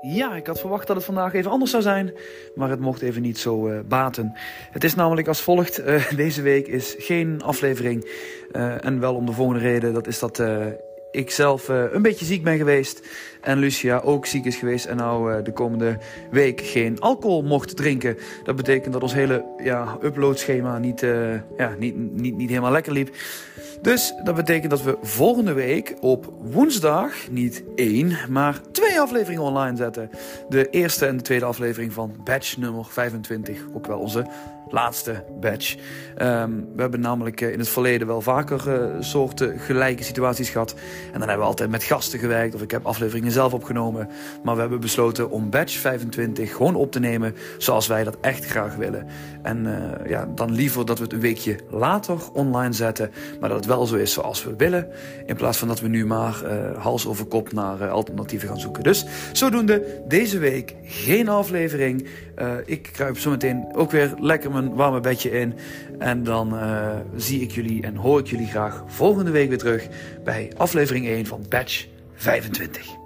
Ja, ik had verwacht dat het vandaag even anders zou zijn, maar het mocht even niet zo uh, baten. Het is namelijk als volgt: uh, deze week is geen aflevering. Uh, en wel om de volgende reden: dat is dat ik zelf een beetje ziek ben geweest. En Lucia ook ziek is geweest en nou de komende week geen alcohol mocht drinken. Dat betekent dat ons hele ja, uploadschema niet, ja, niet, niet, niet helemaal lekker liep. Dus dat betekent dat we volgende week op woensdag niet één, maar twee afleveringen online zetten. De eerste en de tweede aflevering van batch nummer 25. Ook wel onze laatste batch. Um, we hebben namelijk eh, in het verleden wel vaker soorten gelijke situaties gehad. En dan hebben we altijd met gasten gewerkt of ik heb afleveringen zelf opgenomen. Maar we hebben besloten om batch 25 gewoon op te nemen zoals wij dat echt graag willen. En uh, ja, dan liever dat we het een weekje later online zetten, maar dat het wel zo is zoals we willen. In plaats van dat we nu maar hals over kop naar alternatieven gaan zoeken. Dus zodoende deze week geen aflevering. ik kruip zo meteen ook weer lekker mijn warme bedje in. En dan zie ik jullie en hoor ik jullie graag volgende week weer terug bij aflevering 1 van Batch 25.